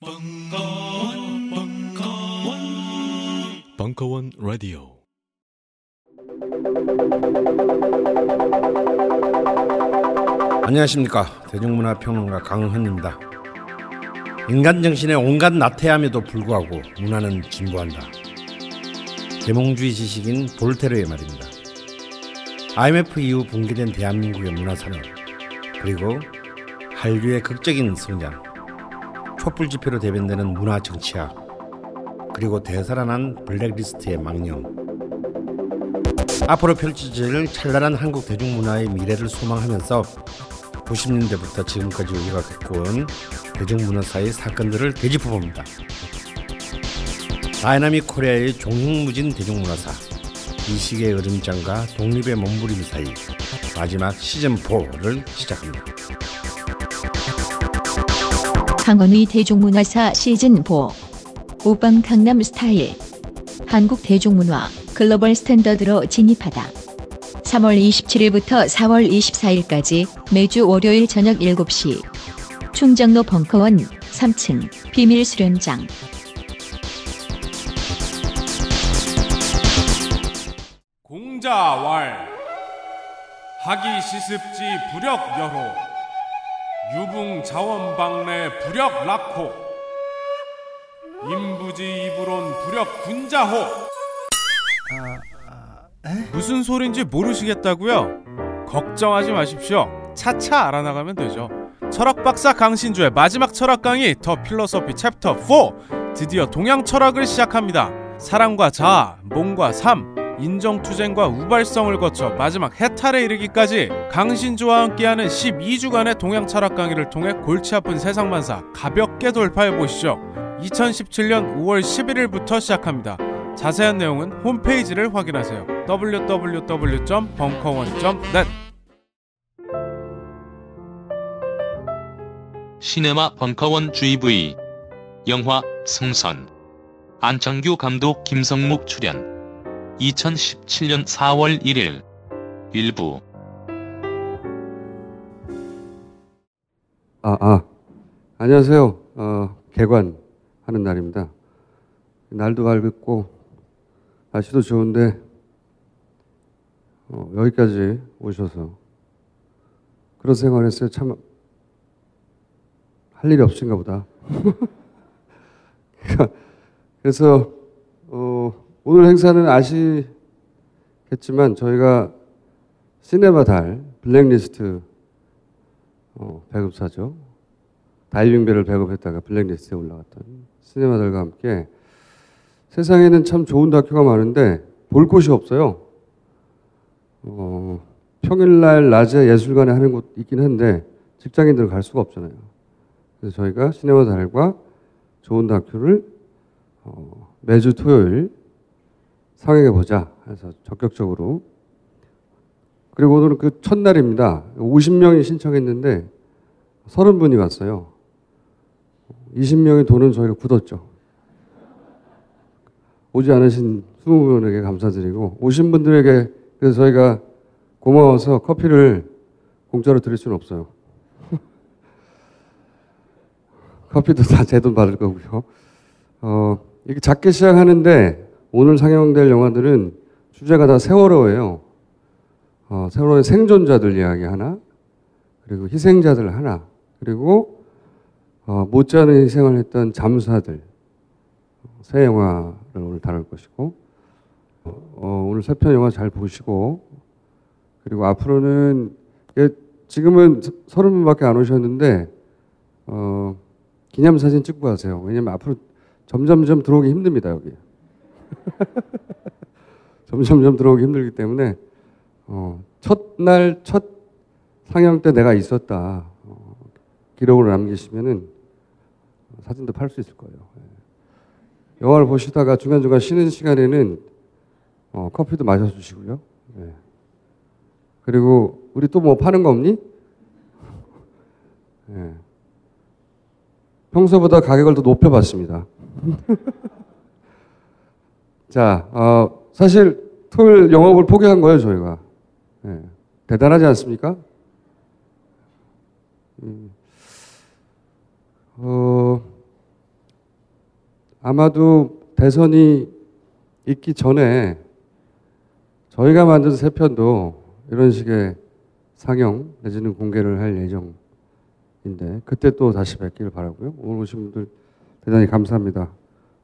벙커원, 벙커원, 벙커원 라디오. 안녕하십니까 대중문화 평론가 강헌입니다. 인간 정신의 온갖 나태함에도 불구하고 문화는 진보한다. 계몽주의 지식인 볼테르의 말입니다. IMF 이후 붕괴된 대한민국의 문화산업 그리고 한류의 극적인 성장 촛불 집회로 대변되는 문화 정치학 그리고 되살아난 블랙리스트의 망령 앞으로 펼쳐질 찬란한 한국 대중문화의 미래를 소망하면서 90년대부터 지금까지 우리가 겪어온 대중문화사의 사건들을 되짚어봅니다. dynamic Korea의 종횡무진 대중문화사 이식의 으름장과 독립의 몸부림 사이 마지막 시즌4를 시작합니다. 강원의 대중문화사 시즌 4 오빵 강남 스타일. 한국 대중문화 글로벌 스탠더드로 진입하다. 3월 27일부터 4월 24일까지 매주 월요일 저녁 7시. 충정로 벙커원 3층 비밀 수련장. 공자왈. 하기 시습지 부력 여호 유붕 자원방래 부력 락호 임부지 이불온 부력 군자호 무슨 소린지 모르시겠다고요? 걱정하지 마십시오. 차차 알아나가면 되죠. 철학 박사 강신주의 마지막 철학 강의 더 필로소피 챕터 4 드디어 동양 철학을 시작합니다. 사랑과 자아, 몸과 삶, 인정투쟁과 우발성을 거쳐 마지막 해탈에 이르기까지 강신주와 함께하는 12주간의 동양 철학 강의를 통해 골치 아픈 세상만사 가볍게 돌파해 보시죠. 2017년 5월 11일부터 시작합니다. 자세한 내용은 홈페이지를 확인하세요. www.벙커원.net 시네마 벙커원 GV 영화 승선 안창규 감독 김성묵 출연 2017년 4월 1일 일부 아, 아. 안녕하세요. 어, 개관 하는 날입니다. 날도 밝고 날씨도 좋은데 어, 여기까지 오셔서 그런 생활했어요. 참 할 일이 없으신가 보다. 그래서 어, 오늘 행사는 아시겠지만 저희가 시네마 달 블랙리스트 어, 배급사죠. 다이빙배를 배급했다가 블랙리스트에 올라갔던 시네마들과 함께 세상에는 참 좋은 다큐가 많은데 볼 곳이 없어요. 어, 평일날 낮에 예술관에 하는 곳 있긴 한데 직장인들 갈 수가 없잖아요. 그래서 저희가 시네마 달과 좋은 다큐를 어, 매주 토요일 상영해 보자 해서 적극적으로 그리고 오늘은 그 첫날입니다. 50명이 신청했는데 30분이 왔어요. 20명의 돈은 저희가 굳었죠. 오지 않으신 20분에게 감사드리고 오신 분들에게 그래서 저희가 고마워서 커피를 공짜로 드릴 수는 없어요. 커피도 다 제 돈 받을 거고요. 어, 이렇게 작게 시작하는데 오늘 상영될 영화들은 주제가 다 세월호예요. 어, 세월호의 생존자들 이야기 하나, 그리고 희생자들 하나, 그리고 어, 못지않은 희생을 했던 잠수사들 새 영화를 오늘 다룰 것이고 어, 오늘 세 편 영화 잘 보시고 그리고 앞으로는 예, 지금은 서른 분밖에 안 오셨는데 어, 기념 사진 찍고 가세요. 왜냐면 앞으로 점점점 들어오기 힘듭니다 여기. 점점점 들어오기 힘들기 때문에 어, 첫날 첫 상영 때 내가 있었다 어, 기록을 남기시면은 사진도 팔 수 있을 거예요. 예. 영화를 보시다가 중간 중간 쉬는 시간에는 어, 커피도 마셔주시고요. 예. 그리고 우리 또 뭐 파는 거 없니? 예. 평소보다 가격을 더 높여봤습니다. 자, 어, 사실 토요일 영업을 포기한 거예요, 저희가. 예. 대단하지 않습니까? 음. 어, 아마도 대선이 있기 전에 저희가 만든 새 편도 이런 식의 상영 내지는 공개를 할 예정인데 그때 또 다시 뵙기를 바라고요. 오늘 오신 분들 대단히 감사합니다.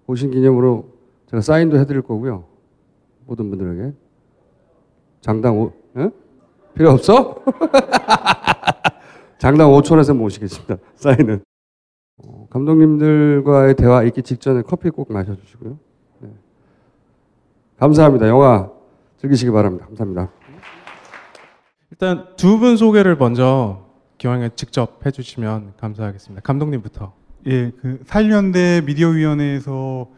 오신 기념으로 제가 사인도 해드릴 거고요. 모든 분들에게 장당 오 예? 필요 없어? 장당 5천원에서 모시겠습니다. 사인은. 어, 감독님들과의 대화 있기 직전에 커피 꼭 마셔주시고요. 네. 감사합니다. 영화 즐기시기 바랍니다. 감사합니다. 일단 두 분 소개를 먼저 기왕에 직접 해주시면 감사하겠습니다. 감독님부터. 예, 그 사일연대 미디어위원회에서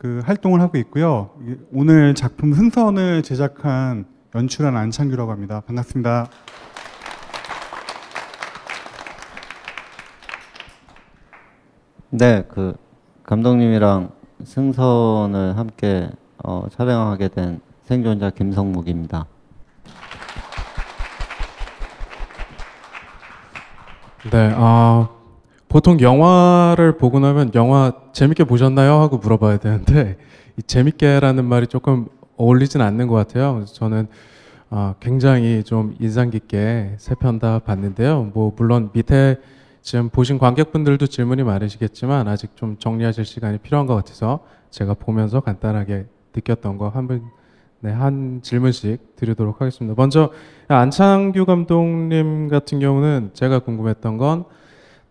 그 활동을 하고 있고요. 오늘 작품 승선을 제작한 연출한 안창규라고 합니다. 반갑습니다. 네, 그 감독님이랑 승선을 함께 어, 촬영하게 된 생존자 김성묵입니다. 네, 아 보통 영화를 보고 나면 영화 재밌게 보셨나요? 하고 물어봐야 되는데 이 재밌게라는 말이 조금 어울리진 않는 것 같아요. 저는 아, 굉장히 좀 인상 깊게 세 편 다 봤는데요. 뭐 물론 밑에 지금 보신 관객분들도 질문이 많으시겠지만 아직 좀 정리하실 시간이 필요한 것 같아서 제가 보면서 간단하게 느꼈던 거 한 분, 네, 한 질문씩 드리도록 하겠습니다. 먼저 안창규 감독님 같은 경우는 제가 궁금했던 건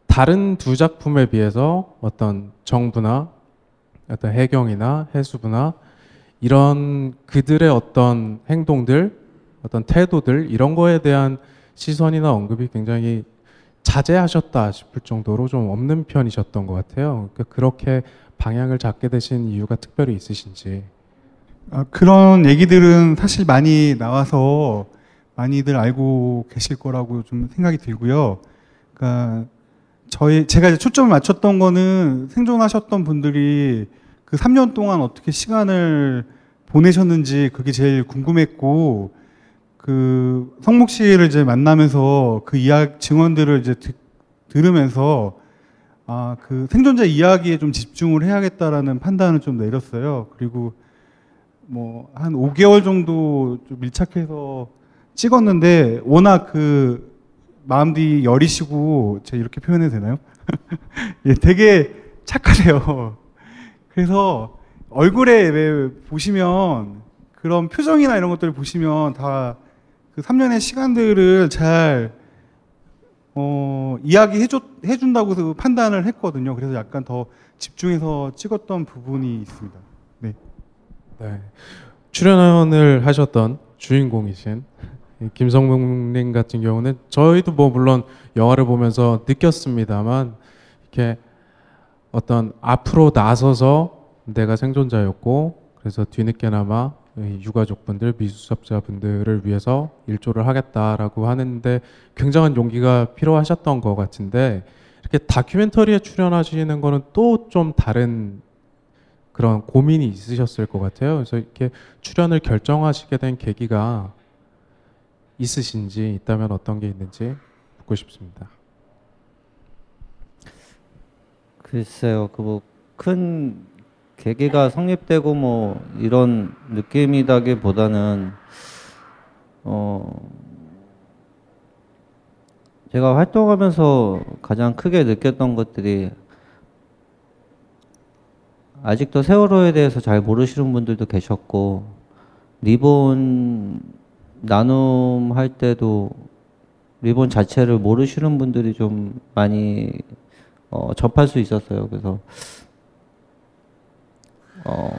다른 두 작품에 비해서 어떤 정부나 어떤 해경이나 해수부나 이런 그들의 어떤 행동들, 어떤 태도들 이런 거에 대한 시선이나 언급이 굉장히 자제하셨다 싶을 정도로 좀 없는 편이셨던 것 같아요. 그러니까 그렇게 방향을 잡게 되신 이유가 특별히 있으신지. 아, 그런 얘기들은 사실 많이 나와서 많이들 알고 계실 거라고 좀 생각이 들고요. 그러니까 저희 제가 이제 초점을 맞췄던 거는 생존하셨던 분들이 그 3년 동안 어떻게 시간을 보내셨는지 그게 제일 궁금했고 그 성목 씨를 이제 만나면서 그 이야기 증언들을 이제 듣, 들으면서 아 그 생존자 이야기에 좀 집중을 해야겠다라는 판단을 좀 내렸어요. 그리고 뭐 한 5개월 정도 좀 밀착해서 찍었는데 워낙 그 마음이 여리시고 제가 이렇게 표현해도 되나요? 예, 되게 착하세요. 그래서 얼굴에 왜 보시면 그런 표정이나 이런 것들을 보시면 다 그 3년의 시간들을 잘 어, 이야기해 줘 해준다고 그 판단을 했거든요. 그래서 약간 더 집중해서 찍었던 부분이 있습니다. 네. 네. 출연을 하셨던 주인공이신 이 김성묵님 같은 경우는 저희도 뭐 물론 영화를 보면서 느꼈습니다만 이렇게 어떤 앞으로 나서서 내가 생존자였고 그래서 뒤늦게나마 이 유가족분들 미수습자분들을 위해서 일조를 하겠다라고 하는데 굉장한 용기가 필요하셨던 것 같은데 이렇게 다큐멘터리에 출연하시는 거는 또 좀 다른 그런 고민이 있으셨을 것 같아요. 그래서 이렇게 출연을 결정하시게 된 계기가 있으신지 있다면 어떤 게 있는지 묻고 싶습니다. 글쎄요, 그 뭐 큰 계기가 성립되고 뭐 이런 느낌이다기보다는 어 제가 활동하면서 가장 크게 느꼈던 것들이 아직도 세월호에 대해서 잘 모르시는 분들도 계셨고 리본 나눔할 때도 리본 자체를 모르시는 분들이 좀 많이 어, 접할 수 있었어요. 그래서 어,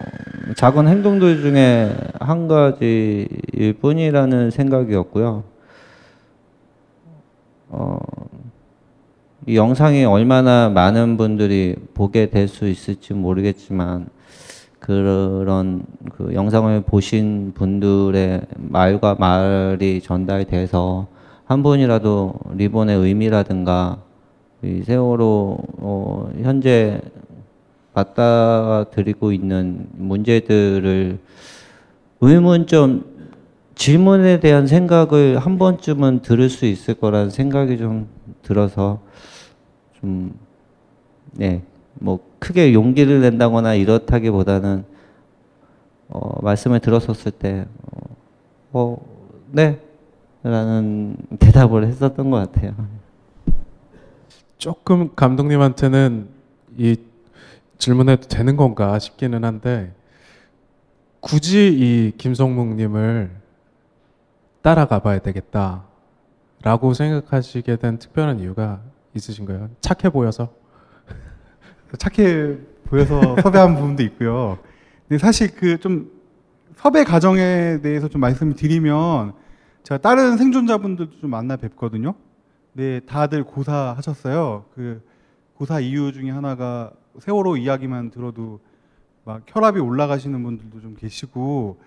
작은 행동들 중에 한 가지일 뿐이라는 생각이었고요. 어, 이 영상이 얼마나 많은 분들이 보게 될 수 있을지 모르겠지만 그런 그 영상을 보신 분들의 말과 말이 전달돼서 한 분이라도 리본의 의미라든가 이 세월호 어, 현재 맞닥뜨리고 있는 문제들을 의문점 질문에 대한 생각을 한 번쯤은 들을 수 있을 거라는 생각이 좀 들어서 좀 네, 뭐 크게 용기를 낸다거나 이렇다기보다는 어, 말씀을 들었었을 때 어, 어, 네. 라는 대답을 했었던 것 같아요. 조금 감독님한테는 이 질문해도 되는 건가 싶기는 한데 굳이 이 김성묵님을 따라가 봐야 되겠다라고 생각하시게 된 특별한 이유가 있으신가요? 착해 보여서? 착해 보여서 섭외한 부분도 있고요. 근데 사실 그 좀 섭외 과정에 대해서 좀 말씀을 드리면 제가 다른 생존자분들도 좀 만나 뵙거든요. 네, 다들 고사 하셨어요. 그 고사 이유 중에 하나가 세월호 이야기만 들어도 막 혈압이 올라가시는 분들도 좀 계시고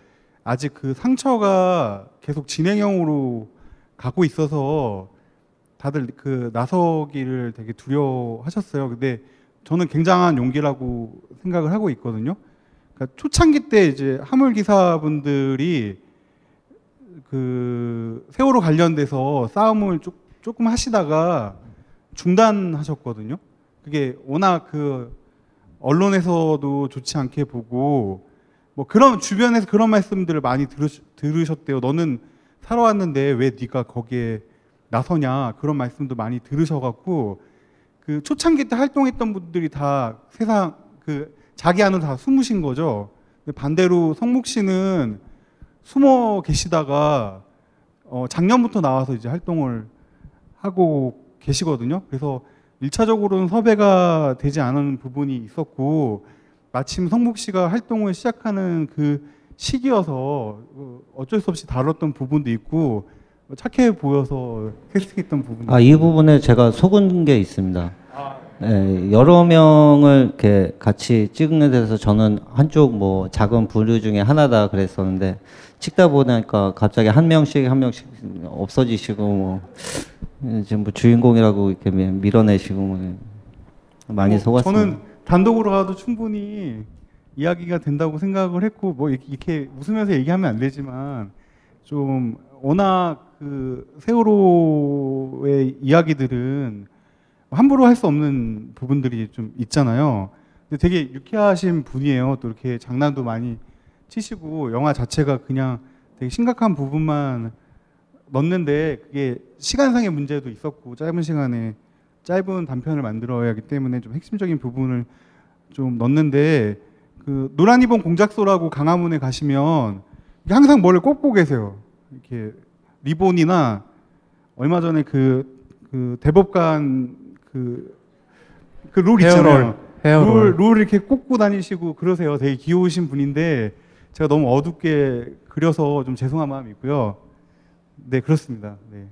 아직 그 상처가 계속 진행형으로 가고 있어서 다들 그 나서기를 되게 두려워하셨어요. 근데 저는 굉장한 용기라고 생각을 하고 있거든요. 그러니까 초창기 때 이제 화물 기사분들이 그 세월호 관련돼서 싸움을 조, 조금 하시다가 중단하셨거든요. 그게 워낙 그 언론에서도 좋지 않게 보고 뭐 그런 주변에서 그런 말씀들을 많이 들으, 들으셨대요. 너는 살아왔는데 왜 네가 거기에 나서냐 그런 말씀도 많이 들으셔갖고 그 초창기 때 활동했던 분들이 다 세상 그 자기 안으로 다 숨으신 거죠. 반대로 성묵 씨는 숨어 계시다가 어 작년부터 나와서 이제 활동을 하고 계시거든요. 그래서 일차적으로는 섭외가 되지 않은 부분이 있었고 마침 성묵 씨가 활동을 시작하는 그 시기여서 어쩔 수 없이 다뤘던 부분도 있고 착해 보여서 캐스팅했던 부분. 아, 이 부분에 제가 속은 게 있습니다. 네, 여러 명을 이렇게 같이 찍는 데서 저는 한쪽 뭐 작은 부류 중에 하나다 그랬었는데 찍다 보니까 갑자기 한 명씩 한 명씩 없어지시고 뭐 지금 뭐 주인공이라고 이렇게 밀어내시고 뭐 많이 뭐 속았습니다. 저는 단독으로 가도 충분히 이야기가 된다고 생각을 했고 뭐 이렇게 웃으면서 얘기하면 안 되지만 좀 워낙 그 세월호의 이야기들은 함부로 할 수 없는 부분들이 좀 있잖아요. 근데 되게 유쾌하신 분이에요. 또 이렇게 장난도 많이 치시고 영화 자체가 그냥 되게 심각한 부분만 넣는데 그게 시간상의 문제도 있었고 짧은 시간에 짧은 단편을 만들어야 하기 때문에 좀 핵심적인 부분을 좀 넣는데 그 노란 리본 공작소라고 강화문에 가시면 항상 뭘 꽂고 계세요. 이렇게 리본이나 얼마 전에 그, 그 대법관 그, 그 룰 있잖아요. 헤어롤. 룰, 룰 이렇게 꽂고 다니시고 그러세요. 되게 귀여우신 분인데 제가 너무 어둡게 그려서 좀 죄송한 마음이 있고요. 네, 그렇습니다. 네.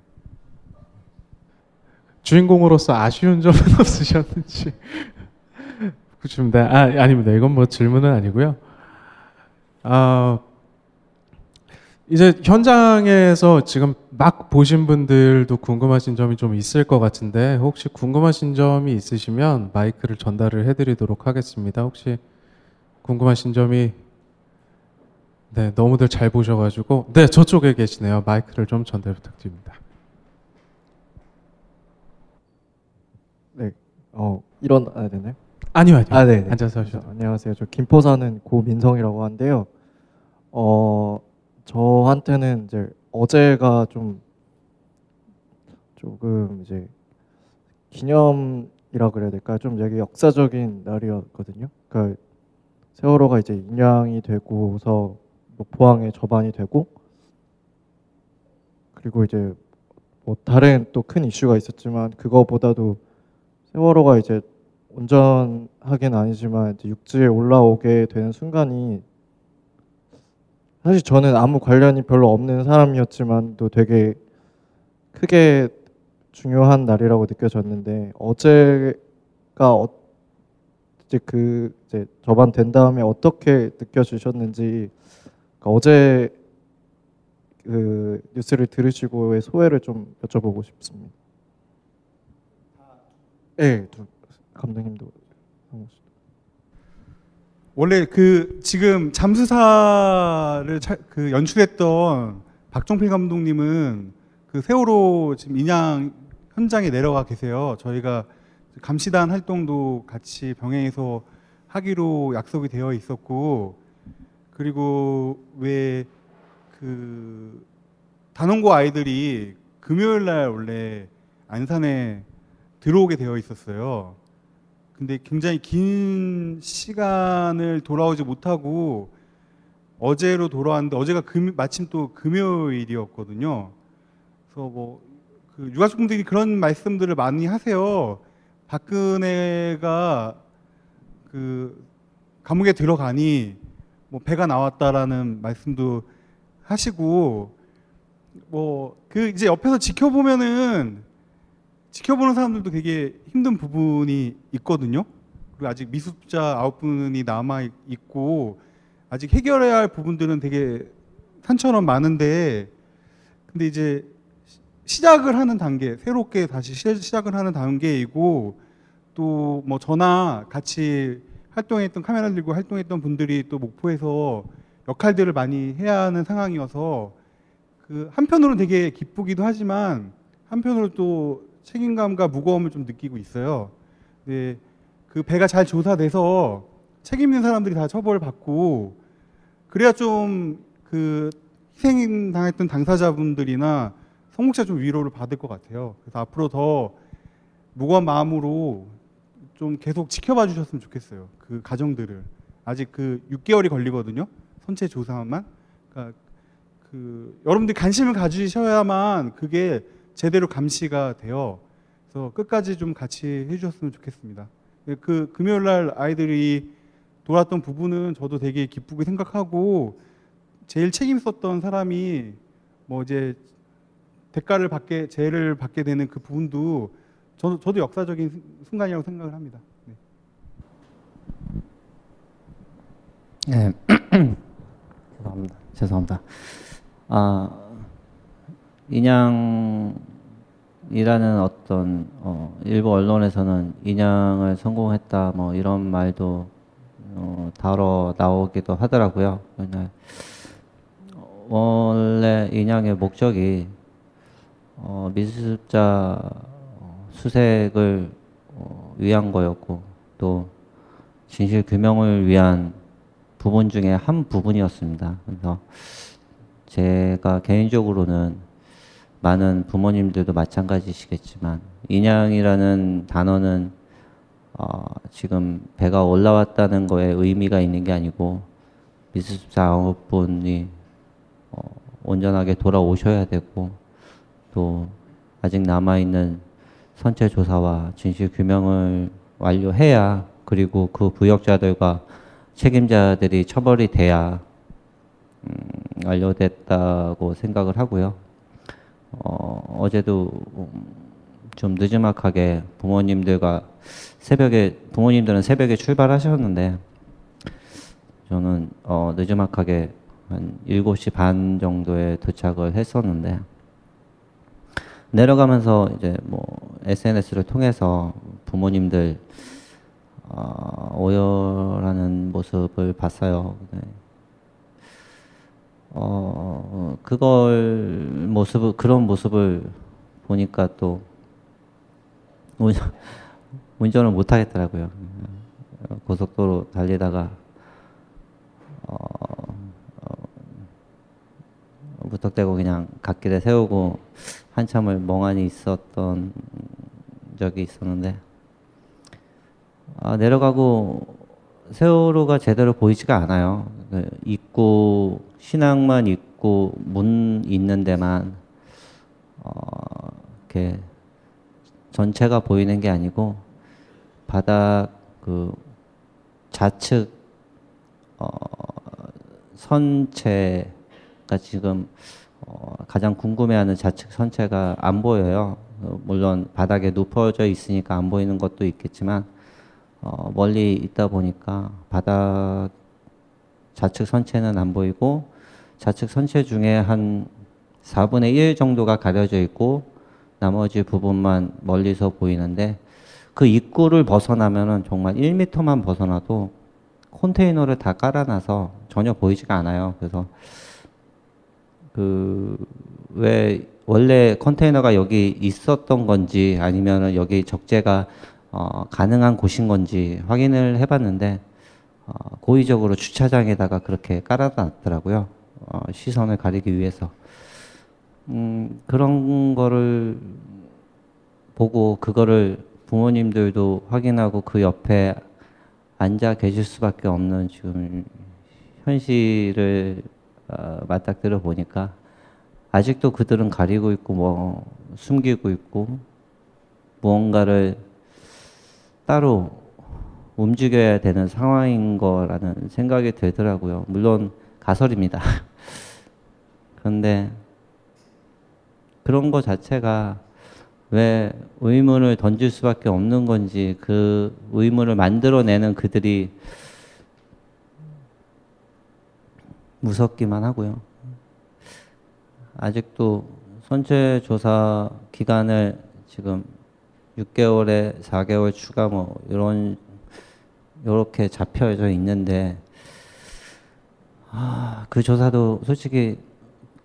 주인공으로서 아쉬운 점은 없으셨는지. 그렇습니다. 아, 아닙니다. 이건 뭐 질문은 아니고요. 아, 이제 현장에서 지금 막 보신 분들도 궁금하신 점이 좀 있을 것 같은데 혹시 궁금하신 점이 있으시면 마이크를 전달을 해드리도록 하겠습니다. 혹시 궁금하신 점이 네 너무들 잘 보셔가지고 네 저쪽에 계시네요. 마이크를 좀 전달 부탁드립니다. 네, 어 일어나야 되나요? 아니요 아니요. 아, 네. 네. 앉아서 하셔도. 안녕하세요. 저 김포 사는 고민성이라고 하는데요. 어 저한테는 이제 어제가 좀 조금 이제 기념이라 그래야 될까? 좀 되게 역사적인 날이었거든요. 그러니까 세월호가 이제 인양이 되고서 뭐 포항에 접안이 되고 그리고 이제 뭐 다른 또 큰 이슈가 있었지만 그거보다도 세월호가 이제 온전하게는 아니지만 이제 육지에 올라오게 되는 순간이 사실 저는 아무 관련이 별로 없는 사람이었지만 또 되게 크게 중요한 날이라고 느껴졌는데 어제가 어, 이제 그 이제 접안된 다음에 어떻게 느껴지셨는지 그러니까 어제 그 뉴스를 들으시고의 소회를 좀 여쭤보고 싶습니다. 네, 두 감독님도 원래 그 지금 잠수사를 차, 그 연출했던 박종필 감독님은 그 세월호 지금 인양 현장에 내려가 계세요. 저희가 감시단 활동도 같이 병행해서 하기로 약속이 되어 있었고 그리고 왜 그 단원고 아이들이 금요일 날 원래 안산에 들어오게 되어 있었어요. 근데 굉장히 긴 시간을 돌아오지 못하고 어제로 돌아왔는데 어제가 금, 마침 또 금요일이었거든요. 그래서 뭐 그 유가족분들이 그런 말씀들을 많이 하세요. 박근혜가 그 감옥에 들어가니 뭐 배가 나왔다라는 말씀도 하시고 뭐 그 이제 옆에서 지켜보면은 지켜보는 사람들도 되게 힘든 부분이 있거든요. 그리고 아직 미수자 아홉 분이 남아 있고 아직 해결해야 할 부분들은 되게 산처럼 많은데 근데 이제 시작을 하는 단계, 새롭게 다시 시작을 하는 단계이고 또 뭐 저나 같이 활동했던 카메라 들고 활동했던 분들이 또 목포에서 역할들을 많이 해야 하는 상황이어서 그 한편으로는 되게 기쁘기도 하지만 한편으로 또 책임감과 무거움을 좀 느끼고 있어요. 네, 그 배가 잘 조사돼서 책임 있는 사람들이 다 처벌받고 그래야 좀 그 희생 당했던 당사자분들이나 성목자 좀 위로를 받을 것 같아요. 그래서 앞으로 더 무거운 마음으로 좀 계속 지켜봐 주셨으면 좋겠어요. 그 가정들을 아직 그 6개월이 걸리거든요. 선체 조사만. 그러니까 그 여러분들이 관심을 가지셔야만 그게 제대로 감시가 돼요. 그래서 끝까지 좀 같이 해주셨으면 좋겠습니다. 그 금요일 날 아이들이 돌았던 부분은 저도 되게 기쁘게 생각하고 제일 책임 있었던 사람이 뭐 이제 대가를 받게 죄를 받게 되는 그 부분도 저도 저도 역사적인 순간이라고 생각을 합니다. 네. 죄송합니다. 죄송합니다. 아 인양이라는 어떤 어, 일부 언론에서는 인양을 성공했다 뭐 이런 말도 어, 다뤄 나오기도 하더라고요. 원래 인양의 목적이 어, 미수습자 수색을 어, 위한 거였고 또 진실 규명을 위한 부분 중에 한 부분이었습니다. 그래서 제가 개인적으로는 많은 부모님들도 마찬가지시겠지만 인양이라는 단어는 어, 지금 배가 올라왔다는 거에 의미가 있는 게 아니고 미수습자 아홉 분이 어, 온전하게 돌아오셔야 되고 또 아직 남아있는 선체 조사와 진실 규명을 완료해야 그리고 그 부역자들과 책임자들이 처벌이 돼야 음, 완료됐다고 생각을 하고요. 어, 어제도 좀 늦지막하게 부모님들과 새벽에 부모님들은 새벽에 출발하셨는데 저는 어, 늦지막하게 한 7시 반 정도에 도착을 했었는데 내려가면서 이제 뭐 SNS를 통해서 부모님들 어, 오열하는 모습을 봤어요. 네. 어, 그걸 모습을 그런 모습을 보니까 또 운전, 운전을 못 하겠더라고요. 고속도로 달리다가 어, 어, 무턱대고 그냥 갓길에 세우고 한참을 멍하니 있었던 적이 있었는데 아, 내려가고 세월호가 제대로 보이지가 않아요. 그 입구 신앙만 있고 문 있는 데만 어, 이렇게 전체가 보이는 게 아니고 바닥 그 좌측 어, 선체가 지금 어, 가장 궁금해하는 좌측 선체가 안 보여요. 어, 물론 바닥에 눕혀져 있으니까 안 보이는 것도 있겠지만 어, 멀리 있다 보니까 바닥 좌측 선체는 안 보이고 좌측 선체 중에 한 4분의 1 정도가 가려져 있고 나머지 부분만 멀리서 보이는데 그 입구를 벗어나면은 정말 1m만 벗어나도 컨테이너를 다 깔아놔서 전혀 보이지가 않아요. 그래서 그 왜 원래 컨테이너가 여기 있었던 건지 아니면은 여기 적재가 어, 가능한 곳인 건지 확인을 해봤는데 어, 고의적으로 주차장에다가 그렇게 깔아놨더라고요. 어, 시선을 가리기 위해서. 음, 그런 거를 보고 그거를 부모님들도 확인하고 그 옆에 앉아 계실 수밖에 없는 지금 현실을 어, 맞닥뜨려 보니까 아직도 그들은 가리고 있고 뭐 숨기고 있고 무언가를 따로 움직여야 되는 상황인 거라는 생각이 들더라고요. 물론 가설입니다. 그런데 그런 거 자체가 왜 의문을 던질 수밖에 없는 건지 그 의문을 만들어내는 그들이 무섭기만 하고요. 아직도 선체 조사 기간을 지금 6개월에 4개월 추가 뭐 이런 이렇게 잡혀져 있는데 아, 그 조사도 솔직히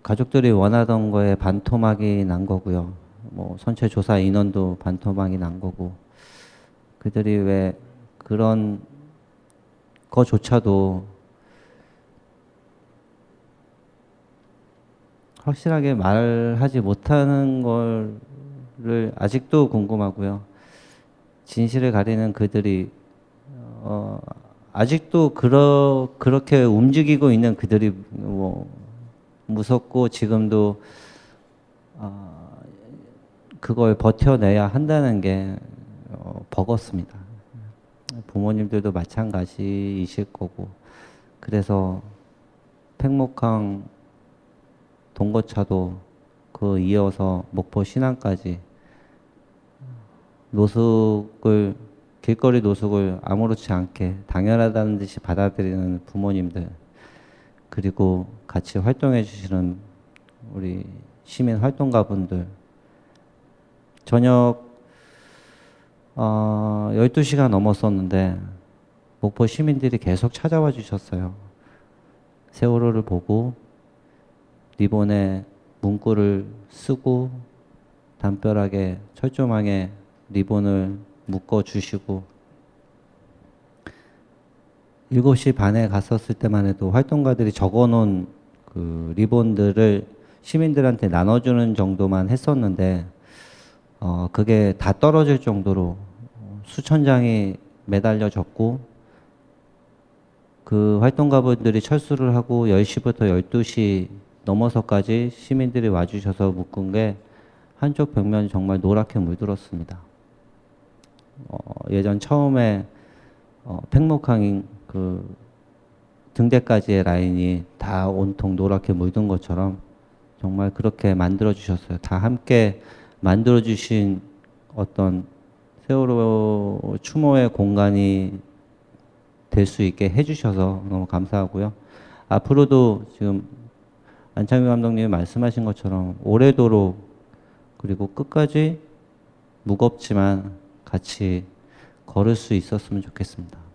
가족들이 원하던 거에 반토막이 난 거고요. 뭐 선체 조사 인원도 반토막이 난 거고 그들이 왜 그런 거조차도 확실하게 말하지 못하는 거를 아직도 궁금하고요. 진실을 가리는 그들이 어, 아직도 그러, 그렇게 움직이고 있는 그들이 뭐 무섭고 지금도 어, 그걸 버텨내야 한다는 게 어, 버겁습니다. 부모님들도 마찬가지이실 거고 그래서 팽목항 동거차도 그 이어서 목포 신안까지 노숙을 길거리 노숙을 아무렇지 않게 당연하다는 듯이 받아들이는 부모님들 그리고 같이 활동해 주시는 우리 시민 활동가분들 저녁 어, 12시가 넘었었는데 목포 시민들이 계속 찾아와 주셨어요. 세월호를 보고 리본에 문구를 쓰고 담벼락에 철조망에 리본을 묶어 주시고 7시 반에 갔었을 때만 해도 활동가들이 적어 놓은 그 리본들을 시민들한테 나눠주는 정도만 했었는데 어 그게 다 떨어질 정도로 수천 장이 매달려졌고 그 활동가분들이 철수를 하고 10시부터 12시 넘어서까지 시민들이 와주셔서 묶은 게 한쪽 벽면이 정말 노랗게 물들었습니다. 어, 예전 처음에 어, 팽목항인 그 등대까지의 라인이 다 온통 노랗게 물든 것처럼 정말 그렇게 만들어 주셨어요. 다 함께 만들어 주신 어떤 세월호 추모의 공간이 될 수 있게 해주셔서 너무 감사하고요. 앞으로도 지금 안창규 감독님이 말씀하신 것처럼 오래도록 그리고 끝까지 무겁지만 같이 걸을 수 있었으면 좋겠습니다.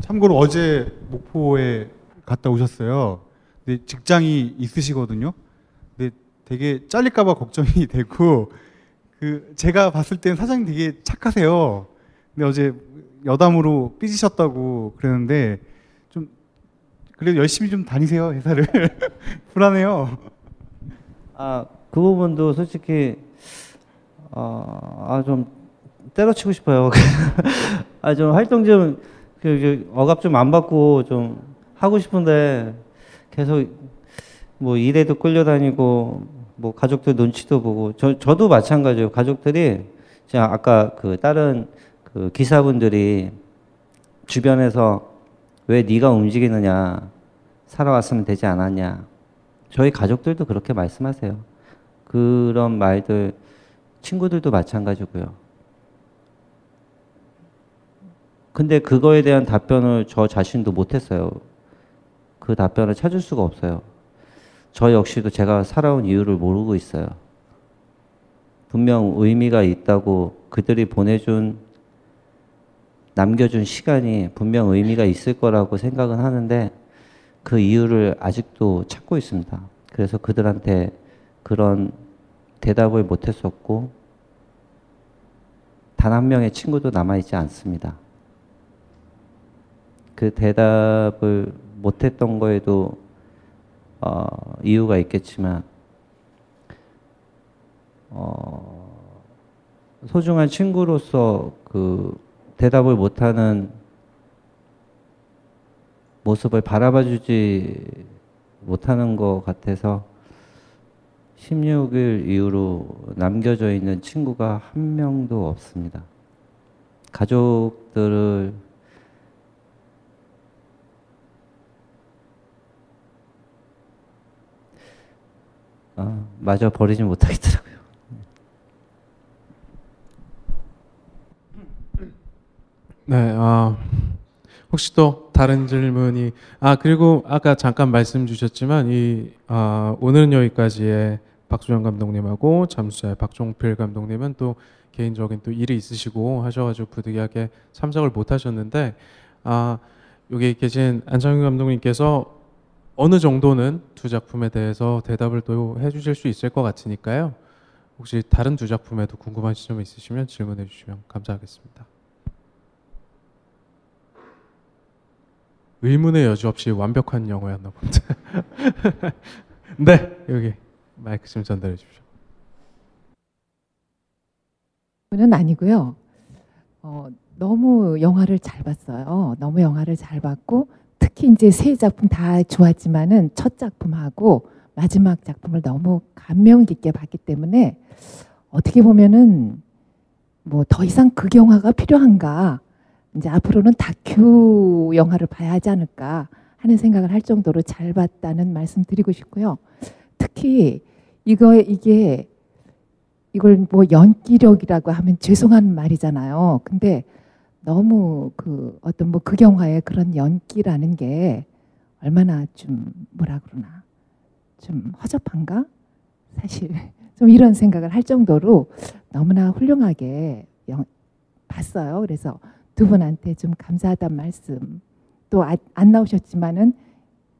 참고로 어제 목포에 갔다 오셨어요. 근데 직장이 있으시거든요. 근데 되게 잘릴까봐 걱정이 되고 그 제가 봤을 때는 사장님 되게 착하세요. 근데 어제 여담으로 삐지셨다고 그랬는데 좀 그래도 열심히 좀 다니세요 회사를 불안해요. 아, 그 부분도 솔직히 어, 아, 좀 때려치고 싶어요. 아, 좀 활동 좀, 억압 좀 안 받고 좀 하고 싶은데 계속 뭐 일에도 끌려다니고 뭐 가족들 눈치도 보고 저, 저도 마찬가지예요. 가족들이 제가 아까 그 다른 그 기사분들이 주변에서 왜 네가 움직이느냐 살아왔으면 되지 않았냐 저희 가족들도 그렇게 말씀하세요. 그런 말들 친구들도 마찬가지고요. 근데 그거에 대한 답변을 저 자신도 못했어요. 그 답변을 찾을 수가 없어요. 저 역시도 제가 살아온 이유를 모르고 있어요. 분명 의미가 있다고 그들이 보내준, 남겨준 시간이 분명 의미가 있을 거라고 생각은 하는데 그 이유를 아직도 찾고 있습니다. 그래서 그들한테 그런 대답을 못했었고, 단 한 명의 친구도 남아있지 않습니다. 그 대답을 못했던 거에도 어, 이유가 있겠지만 어, 소중한 친구로서 그 대답을 못하는 모습을 바라봐주지 못하는 것 같아서 16일 이후로 남겨져 있는 친구가 한 명도 없습니다. 가족들을 아, 마저 버리지 못하겠더라고요. 네, 아, 혹시 또 다른 질문이 아 그리고 아까 잠깐 말씀 주셨지만 이 아, 오늘은 여기까지의 박수영 감독님하고 잠수의 박종필 감독님은 또 개인적인 또 일이 있으시고 하셔가지고 부득이하게 참석을 못 하셨는데 아 여기 계신 안창규 감독님께서 어느 정도는 두 작품에 대해서 대답을 또 해주실 수 있을 것 같으니까요. 혹시 다른 두 작품에도 궁금한 지점 있으시면 질문해 주시면 감사하겠습니다. 의문의 여지 없이 완벽한 영어였나 본데. 네, 여기 마이크 좀 전달해 주십시오. 는 아니고요. 어, 너무 영화를 잘 봤어요. 너무 영화를 잘 봤고 특히 이제 세 작품 다 좋았지만은 첫 작품하고 마지막 작품을 너무 감명 깊게 봤기 때문에 어떻게 보면은 뭐 더 이상 그 영화가 필요한가 이제 앞으로는 다큐 영화를 봐야 하지 않을까 하는 생각을 할 정도로 잘 봤다는 말씀 드리고 싶고요. 특히 이거 이게 이걸 뭐 연기력이라고 하면 죄송한 말이잖아요. 근데 너무 그 어떤 뭐 극영화의 그런 연기라는 게 얼마나 좀 뭐라 그러나 좀 허접한가? 사실 좀 이런 생각을 할 정도로 너무나 훌륭하게 영, 봤어요. 그래서 두 분한테 좀 감사하다는 말씀 또안 나오셨지만은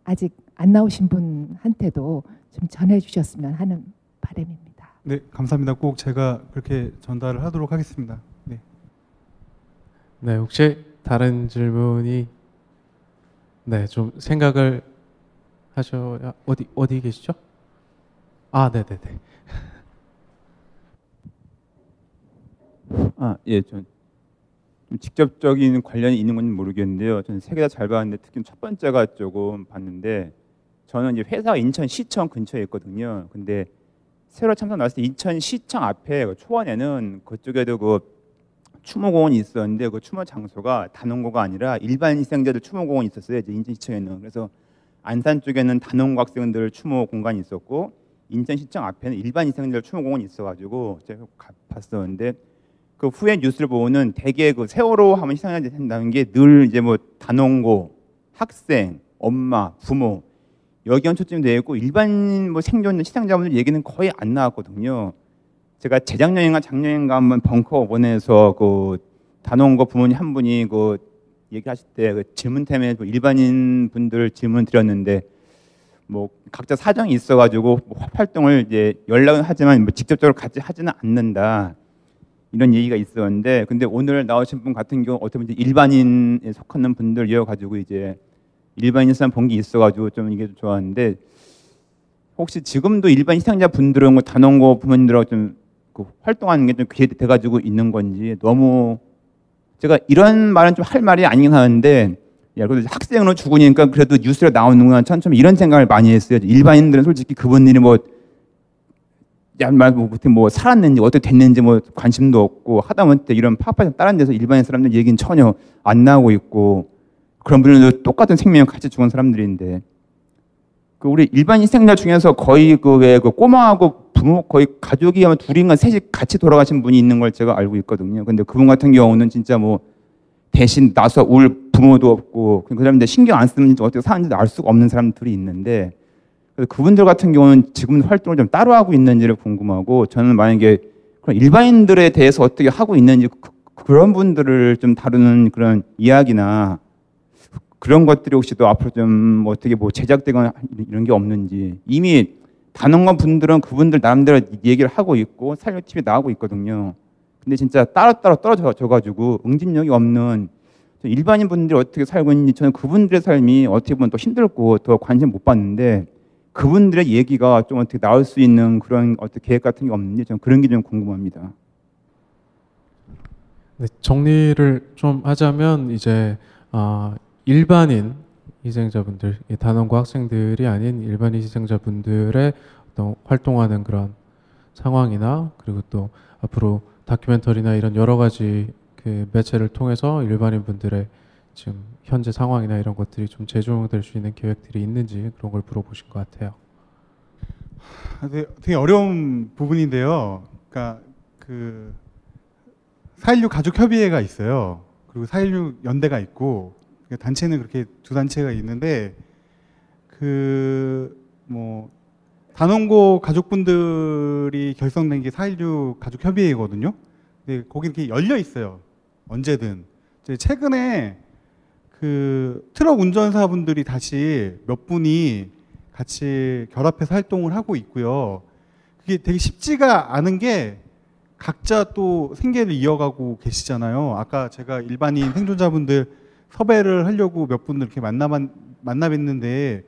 아직 안 나오신 분한테도 좀 전해주셨으면 하는 바람입니다. 네, 감사합니다. 꼭 제가 그렇게 전달을 하도록 하겠습니다. 네. 네, 혹시 다른 질문이 네, 좀 생각을 하셔야 어디 어디 계시죠? 아, 네, 네, 네. 아, 예, 좀, 좀 직접적인 관련이 있는 건지 모르겠는데요. 저는 세 개 다 잘 봤는데 특히 첫 번째가 조금 봤는데 저는 이제 회사가 인천 시청 근처에 있거든요. 근데 세월호 참사 나왔을 때 인천 시청 앞에 그 초원에는 그쪽에도 그 추모공원이 있었는데 그 추모 장소가 단원고가 아니라 일반 희생자들 추모공원이 있었어요. 이제 인천시청에는 그래서 안산 쪽에는 단원고 학생들 추모 공간이 있었고 인천시청 앞에는 일반 희생자들 추모공원이 있어가지고 제가 봤었는데 그 후에 뉴스를 보고는 대개 그 세월호 하면 희생자들 된다는 게 늘 이제 뭐 단원고 학생 엄마 부모 여기만 초점이 되어 있고 일반 뭐 생존 희생자분들 얘기는 거의 안 나왔거든요. 제가 재작년인가 작년인가 한번 벙커 원에서 그 단원고 부모님 한 분이 그 얘기하실 때 그 질문 때문에 일반인 분들 질문 드렸는데 뭐 각자 사정이 있어가지고 뭐 활동을 이제 연락은 하지만 뭐 직접적으로 같이 하지는 않는다 이런 얘기가 있었는데 근데 오늘 나오신 분 같은 경우 어떻게 보면 일반인에 속하는 분들 이어 가지고 이제 일반인 사람 본게 있어가지고 좀 이게 좋았는데 혹시 지금도 일반 희생자 분들은 뭐 단원고 부모님들하고 좀 그 활동하는 게 좀 기대돼가지고 있는 건지 너무 제가 이런 말은 좀 할 말이 아니긴 하는데 야, 그래도 학생으로 죽으니까 그래도 뉴스에 나오는구나. 참, 참 이런 생각을 많이 했어요. 일반인들은 솔직히 그분 일이 뭐, 야, 말, 뭐, 뭐, 살았는지, 어떻게 됐는지 뭐 관심도 없고, 하다못해 이런 파파장 다른 데서 일반인 사람들 얘기는 전혀 안 나오고 있고, 그런 분들도 똑같은 생명을 같이 죽은 사람들인데, 그 우리 일반 희생자 중에서 거의 그왜그 꼬마하고 부모 거의 가족이 아마 둘인가 셋이 같이 돌아가신 분이 있는 걸 제가 알고 있거든요. 근데 그분 같은 경우는 진짜 뭐 대신 나서 울 부모도 없고 그 사람들 신경 안 쓰면 어떻게 사는지 알 수가 없는 사람들이 있는데 그분들 같은 경우는 지금 활동을 좀 따로 하고 있는지를 궁금하고 저는 만약에 그런 일반인들에 대해서 어떻게 하고 있는지 그, 런 분들을 좀 다루는 그런 이야기나 그런 것들이 혹시 또 앞으로 좀 뭐 어떻게 뭐 제작되거나 이런 게 없는지 이미 단원관 분들은 그분들 나름대로 얘기를 하고 있고 살려 TV 나오고 있거든요. 근데 진짜 따로따로 떨어져 가지고 응집력이 없는 일반인 분들이 어떻게 살고 있는지 저는 그분들의 삶이 어떻게 보면 또 힘들고 더 관심 못 받는데 그분들의 얘기가 좀 어떻게 나올 수 있는 그런 어떤 계획 같은 게 없는지 저는 그런 게 좀 궁금합니다. 네, 정리를 좀 하자면 이제 어, 일반인 희생자분들, 단원고 학생들이 아닌 일반인 희생자분들의 어떤 활동하는 그런 상황이나 그리고 또 앞으로 다큐멘터리나 이런 여러 가지 그 매체를 통해서 일반인 분들의 지금 현재 상황이나 이런 것들이 좀 재조명될 수 있는 계획들이 있는지 그런 걸 물어보신 것 같아요. 되게, 어려운 부분인데요. 그러니까 그4.16 가족협의회가 있어요. 그리고 4.16 연대가 있고 그러니까 단체는 그렇게 두 단체가 있는데 그 뭐 단원고 가족분들이 결성된 게 4.16 가족협의회거든요. 근데 거기 이렇게 열려 있어요. 언제든. 최근에 그 트럭 운전사분들이 다시 몇 분이 같이 결합해서 활동을 하고 있고요. 그게 되게 쉽지가 않은 게 각자 또 생계를 이어가고 계시잖아요. 아까 제가 일반인 생존자분들 섭외를 하려고 몇 분을 이렇게 만나 만나 뵀는데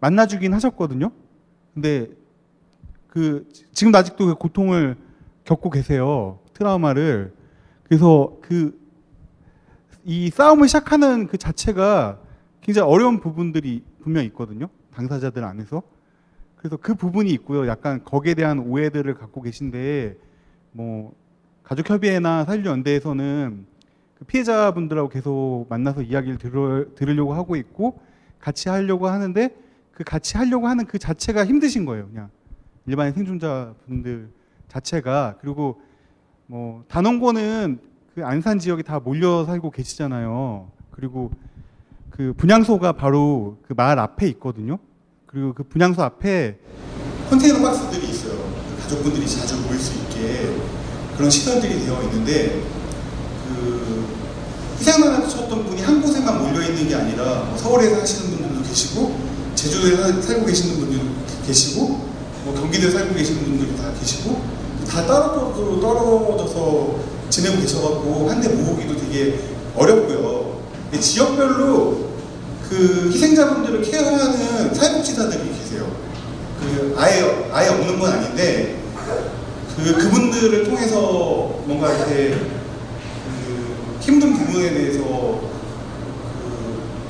만나주긴 하셨거든요. 근데 그 지금 아직도 그 고통을 겪고 계세요. 트라우마를. 그래서 그 이 싸움을 시작하는 그 자체가 굉장히 어려운 부분들이 분명 있거든요. 당사자들 안에서. 그래서 그 부분이 있고요. 약간 거기에 대한 오해들을 갖고 계신데 뭐 가족협의회나 사회연대에서는 그 피해자분들하고 계속 만나서 이야기를 들어, 들으려고 하고 있고 같이 하려고 하는데 그 같이 하려고 하는 그 자체가 힘드신 거예요. 그냥 일반 생존자분들 자체가 그리고 뭐 단원고는 그 안산 지역에 다 몰려 살고 계시잖아요. 그리고 그 분양소가 바로 그 마을 앞에 있거든요. 그리고 그 분양소 앞에 컨테이너 박스들이 있어요. 그 가족분들이 자주 볼 수 있게 그런 시설들이 되어 있는데 그 희생만 하셨던 분이 한 곳에만 몰려있는 게 아니라 뭐 서울에 사시는 분들도 계시고 제주도에 살고 계시는 분들도 계시고 뭐 경기도에 살고 계시는 분들도 다 계시고 다 따로따로 떨어져서 지내고 계셔갖고 한데 모으기도 되게 어렵고요. 지역별로 그 희생자분들을 케어하는 사회복지사들이 계세요. 그 아예, 아예 없는 건 아닌데 그, 그분들을 통해서 뭔가 이렇게 힘든 부분에 대해서 그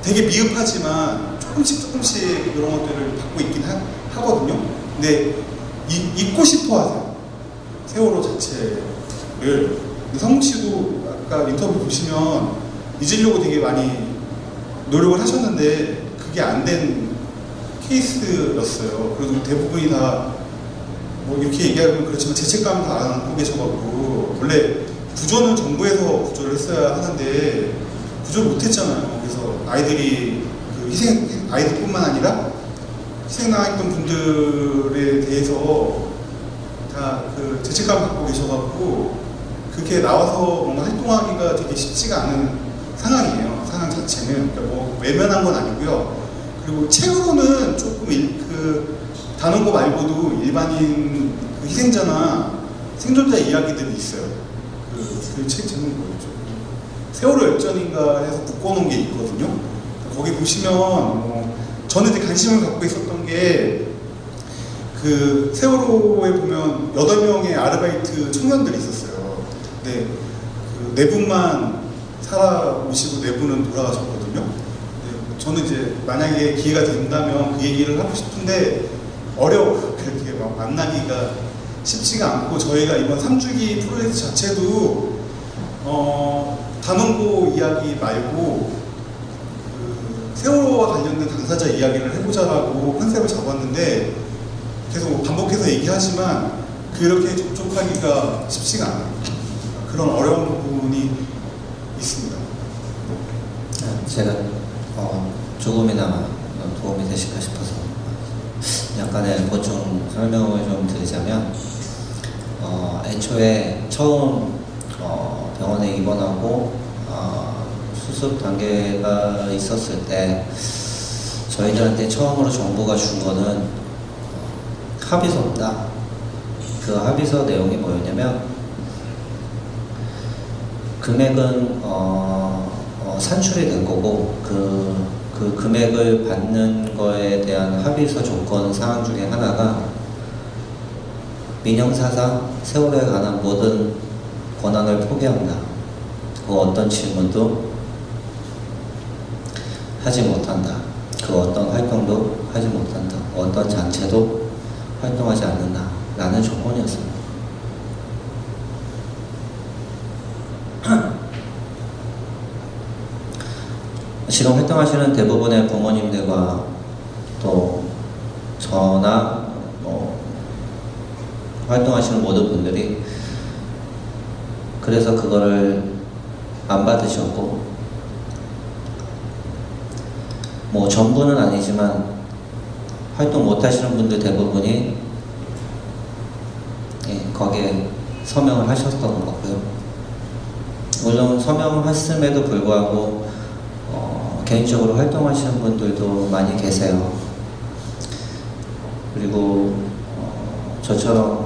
되게 미흡하지만 조금씩 조금씩 이런 것들을 받고 있긴 하, 거든요 근데 잊고 싶어 하세요. 세월호 자체를. 성욱 씨도 아까 인터뷰 보시면 잊으려고 되게 많이 노력을 하셨는데 그게 안 된 케이스였어요. 그래서 대부분이 다 뭐 이렇게 얘기하면 그렇지만 죄책감 다 안고 계셔가지고 원래 구조는 정부에서 구조를 했어야 하는데 구조를 못했잖아요. 그래서 아이들이 그 희생 아이들뿐만 아니라 희생당했던 분들에 대해서 다 그 죄책감 갖고 계셔갖고 그렇게 나와서 뭔가 활동하기가 되게 쉽지가 않은 상황이에요. 상황 자체는 그러니까 뭐 외면한 건 아니고요. 그리고 책으로는 조금 일, 그 단원고 말고도 일반인 그 희생자나 생존자 이야기들이 있어요. 그 책 제목이 뭐였죠? 세월호 역전인가 해서 묶어놓은 게 있거든요. 거기 보시면 어, 저는 이제 관심을 갖고 있었던 게 그 세월호에 보면 8명의 아르바이트 청년들이 있었어요. 근데 그 4분만 살아오시고 4분은 돌아가셨거든요. 저는 이제 만약에 기회가 된다면 그 얘기를 하고 싶은데 어려워 그렇게 막 만나기가 쉽지가 않고 저희가 이번 3주기 프로젝트 자체도 어, 단원고 이야기 말고 그 세월호와 관련된 당사자 이야기를 해보자라고 컨셉을 잡았는데 계속 반복해서 얘기하지만 그렇게 접촉하기가 쉽지가 않아요. 그런 어려운 부분이 있습니다. 네, 제가 어, 조금이나마 도움이 되실까 싶어서 약간의 보충 설명을 좀 드리자면 어, 애초에 처음 어, 병원에 입원하고 어, 수습 단계가 있었을 때 저희들한테 처음으로 정부가 준 거는 합의서입니다. 그 합의서 내용이 뭐였냐면 금액은 어, 어, 산출이 된 거고 그, 그 금액을 받는 거에 대한 합의서 조건 사항 중에 하나가 민영사상 세월에 관한 모든 권한을 포기한다. 그 어떤 질문도 하지 못한다. 그 어떤 활동도 하지 못한다. 어떤 장체도 활동하지 않는다. 라는 조건이었습니다. 지금 활동하시는 대부분의 부모님들과 또 저나 뭐 활동하시는 모든 분들이 그래서 그거를 안 받으셨고 뭐 전부는 아니지만 활동 못 하시는 분들 대부분이 예, 거기에 서명을 하셨던 거고요. 물론 서명했음에도 불구하고 어, 개인적으로 활동하시는 분들도 많이 계세요. 그리고 어, 저처럼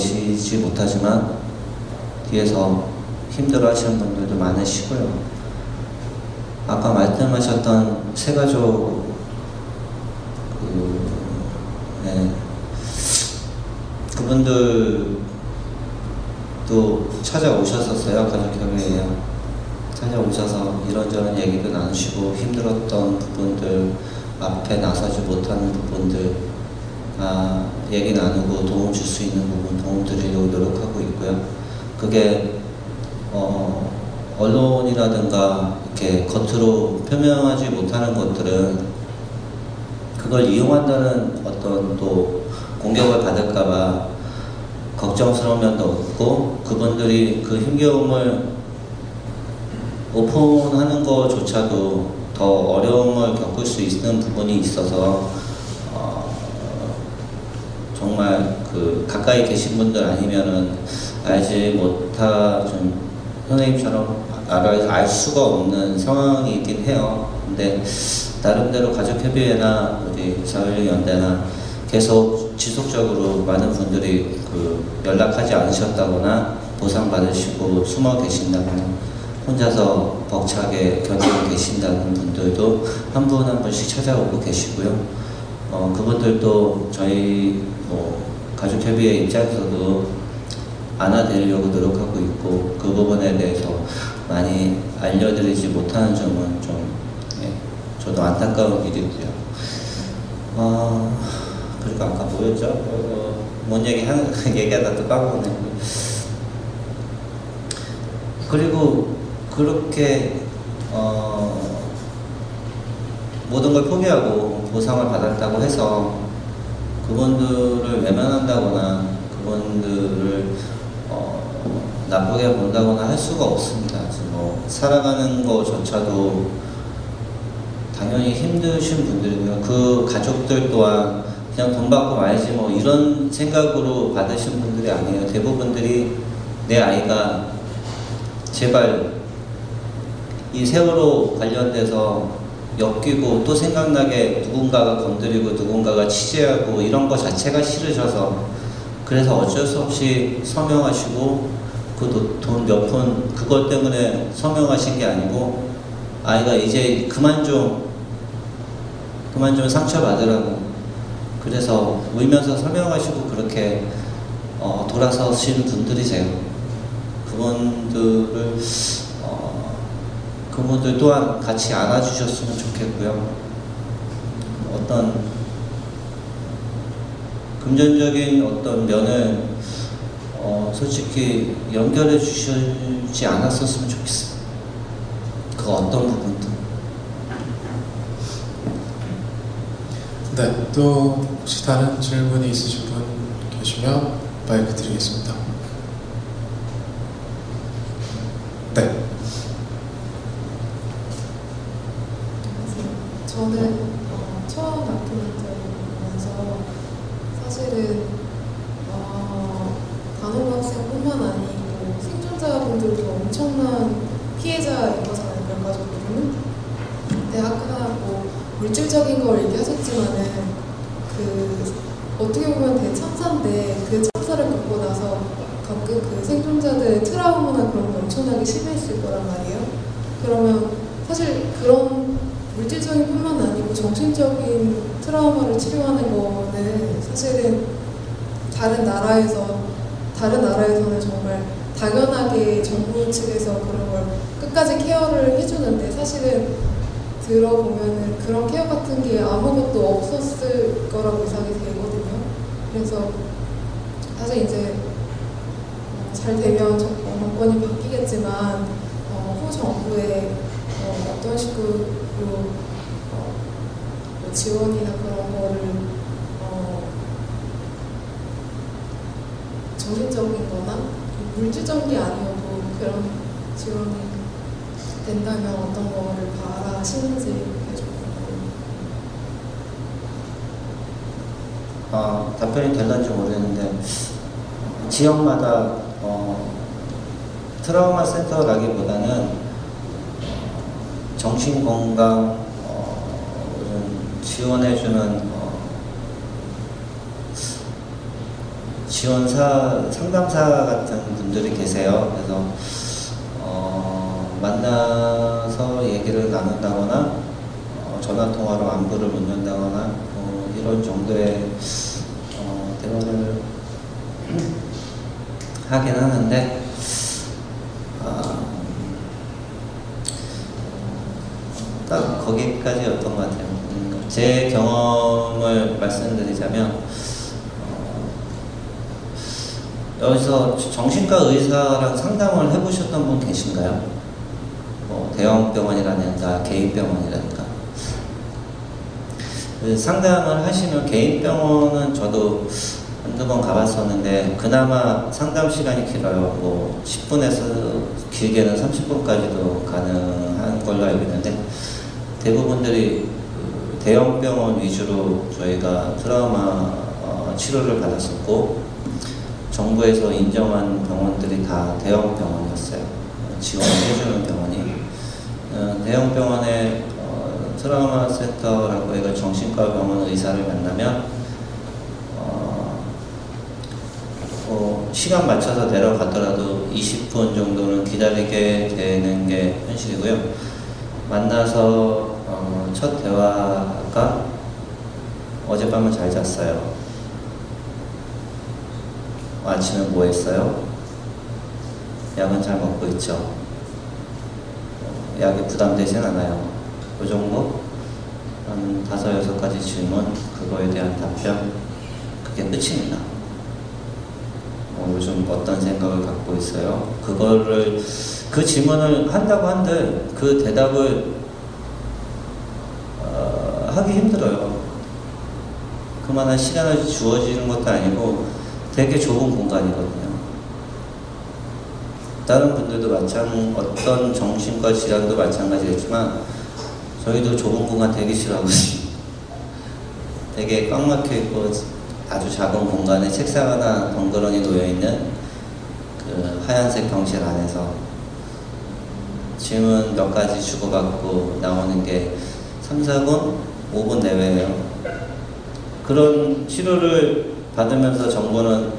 계시지 못하지만 뒤에서 힘들어 하시는 분들도 많으시고요. 아까 말씀하셨던 세 가족 그, 네. 그분들도 찾아오셨었어요 가족협의회에 찾아오셔서 이런저런 얘기도 나누시고 힘들었던 부분들 앞에 나서지 못하는 부분들 아, 얘기 나누고 도움 줄 수 있는 부분 도움 드리려고 노력하고 있고요. 그게 어, 언론이라든가 이렇게 겉으로 표명하지 못하는 것들은 그걸 이용한다는 어떤 또 공격을 받을까봐 걱정스러운 면도 없고 그분들이 그 힘겨움을 오픈하는 것조차도 더 어려움을 겪을 수 있는 부분이 있어서 어, 정말 그 가까이 계신 분들 아니면은 알지 못하 좀 선생님처럼 알, 알 수가 없는 상황이긴 해요. 근데 나름대로 가족협의회나 우리 사회연대나 계속 지속적으로 많은 분들이 그 연락하지 않으셨다거나 보상 받으시고 숨어 계신다거나 혼자서 벅차게 견디고 계신다는 분들도 한 분한 분씩 찾아오고 계시고요. 어, 그분들도 저희 뭐 가족협의회 입장에서도 안아드리려고 노력하고 있고 그 부분에 대해서 많이 알려드리지 못하는 점은 좀 예, 저도 안타까운 일이고요. 어, 그리고 아까 뭐였죠? 어, 뭔 얘기 한 얘기하다 또 까먹네. 그리고 그렇게 어, 모든 걸 포기하고 보상을 받았다고 해서 그분들을 외면한다거나 그분들을 어, 나쁘게 본다거나 할 수가 없습니다. 뭐 살아가는 것조차도 당연히 힘드신 분들이고요. 그 가족들 또한 그냥 돈 받고 말지 뭐 이런 생각으로 받으신 분들이 아니에요. 대부분들이 내 아이가 제발 이 세월호 관련돼서 엮이고 또 생각나게 누군가가 건드리고 누군가가 취재하고 이런 거 자체가 싫으셔서 그래서 어쩔 수 없이 서명하시고 그 돈 몇 푼 그것 때문에 서명하신 게 아니고 아이가 이제 그만 좀 그만 좀 상처받으라고 그래서 울면서 서명하시고 그렇게 어, 돌아서신 분들이세요. 그분들을 어, 그분들 또한 같이 안아주셨으면 좋겠고요. 어떤 금전적인 어떤 면을 어, 솔직히 연결해 주시지 않았었으면 좋겠어요. 그 어떤 부분도. 네, 또 혹시 다른 질문이 있으신 분 계시면 마이크 드리겠습니다. 네. 저는 어, 처음 다큐멘터리 보면서 사실은 어, 단호부 학생뿐만 아니고 생존자분들도 엄청난 피해자인 거잖아요. 그런 가족들은. 근데 아까 뭐 물질적인 걸 얘기하셨지만은 그 어떻게 보면 대참사인데 그 참사를 겪고 나서 가끔 그 생존자들의 트라우마나 그런 게 엄청나게 심했을 거란 말이에요. 그러면 사실 그런 물질적인 뿐만 아니고 정신적인 트라우마를 치료하는 거는 사실은 다른 나라에서 다른 나라에서는 정말 당연하게 정부 측에서 그런 걸 끝까지 케어를 해주는데 사실은 들어보면은 그런 케어 같은 게 아무것도 없었을 거라고 예상이 되거든요. 그래서 사실 이제 어, 잘 되면 정- 어, 정권이 바뀌겠지만 어, 후 정부의 어, 어떤 식으로 어, 뭐 지원이나 그런 거를 어, 정신적인 거나 물질적인 게 아니어도 그런 지원이 된다면 어떤 거를 바라시는지. 어, 답변이 될런지 모르겠는데 지역마다 어, 트라우마 센터라기보다는 어, 정신 건강 어, 좀 지원해주는 어, 지원사 상담사 같은 분들이 계세요. 그래서 어, 만나서 얘기를 나눈다거나 어, 전화 통화로 안부를 묻는다거나 어, 이런 정도의 어, 대화를 하긴 하는데 아, 딱 거기까지였던 것 같아요. 음, 제 경험을 말씀드리자면 어, 여기서 정신과 의사랑 상담을 해보셨던 분 계신가요? 뭐 대형 병원이라든가 개인 병원이라든가 그 상담을 하시면 개인 병원은 저도 한두 번 가봤었는데 그나마 상담 시간이 길어요. 뭐 10분에서 길게는 30분까지도 가능한 걸로 알고 있는데 대부분들이 그 대형 병원 위주로 저희가 트라우마 어, 치료를 받았었고 정부에서 인정한 병원들이 다 대형 병원이었어요. 어, 지원해주는 병원이 어, 대형 병원에 어, 트라우마 센터라고 해가 정신과 병원 의사를 만나면 어, 어, 시간 맞춰서 내려가더라도 20분 정도는 기다리게 되는 게 현실이고요. 만나서 어, 첫 대화가 어젯밤은 잘 잤어요. 아침에 뭐 했어요? 약은 잘 먹고 있죠. 어, 약이 부담되진 않아요. 그 정도? 한 다섯, 여섯 가지 질문, 그거에 대한 답변, 그게 끝입니다. 어, 요즘 어떤 생각을 갖고 있어요? 그거를, 그 질문을 한다고 한들 그 대답을 어, 하기 힘들어요. 그만한 시간을 주어지는 것도 아니고 되게 좁은 공간이거든요. 다른 분들도 마찬 어떤 정신과 질환도 마찬가지겠지만 저희도 좁은 공간 되게 싫어하거든요. 되게 꽉 막혀 있고 아주 작은 공간에 책상 하나 덩그러니 놓여 있는 그 하얀색 병실 안에서 질문 몇 가지 주고받고 나오는 게 3, 4분, 5분 내외예요. 그런 치료를 받으면서 정부는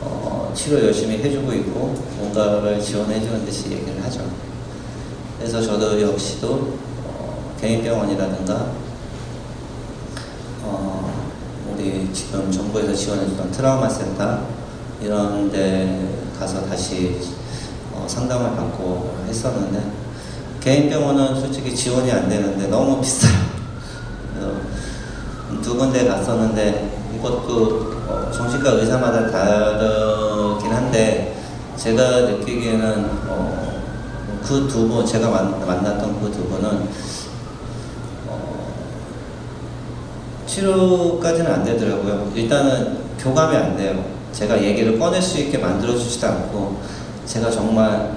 어, 치료 열심히 해주고 있고 뭔가를 지원해주는 듯이 얘기를 하죠. 그래서 저도 역시도 어, 개인병원이라든가 어, 우리 지금 정부에서 지원해주던 트라우마 센터 이런 데 가서 다시 어, 상담을 받고 했었는데 개인병원은 솔직히 지원이 안 되는데 너무 비싸요. 두 군데 갔었는데 이것도 어, 정신과 의사마다 다르긴 한데 제가 느끼기에는 어, 그두 분, 제가 만, 만났던 그 두 분은 어, 치료까지는 안 되더라고요. 일단은 교감이 안 돼요. 제가 얘기를 꺼낼 수 있게 만들어주지도 않고 제가 정말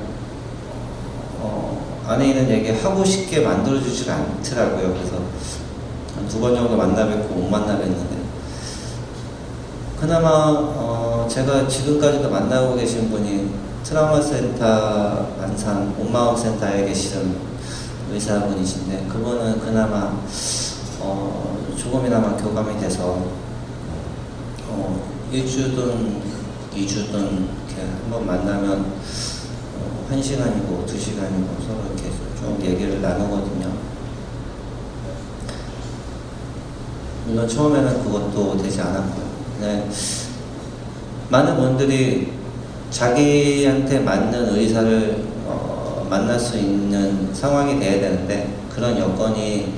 어, 안에 있는 얘기 하고 싶게 만들어주지 않더라고요. 그래서 한두번 정도 만나 뵙고 못 만나 뵀는데 그나마 어, 제가 지금까지도 만나고 계신 분이 트라우마 센터 안산 온마음 센터에 계시는 의사분이신데 그분은 그나마 어, 조금이나마 교감이 돼서 어, 일주든 2주든 이렇게 한번 만나면 어, 한 시간이고 두 시간이고 서로 이렇게 좀 얘기를 나누거든요. 물론 처음에는 그것도 되지 않았고요. 네. 많은 분들이 자기한테 맞는 의사를 어, 만날 수 있는 상황이 돼야 되는데 그런 여건이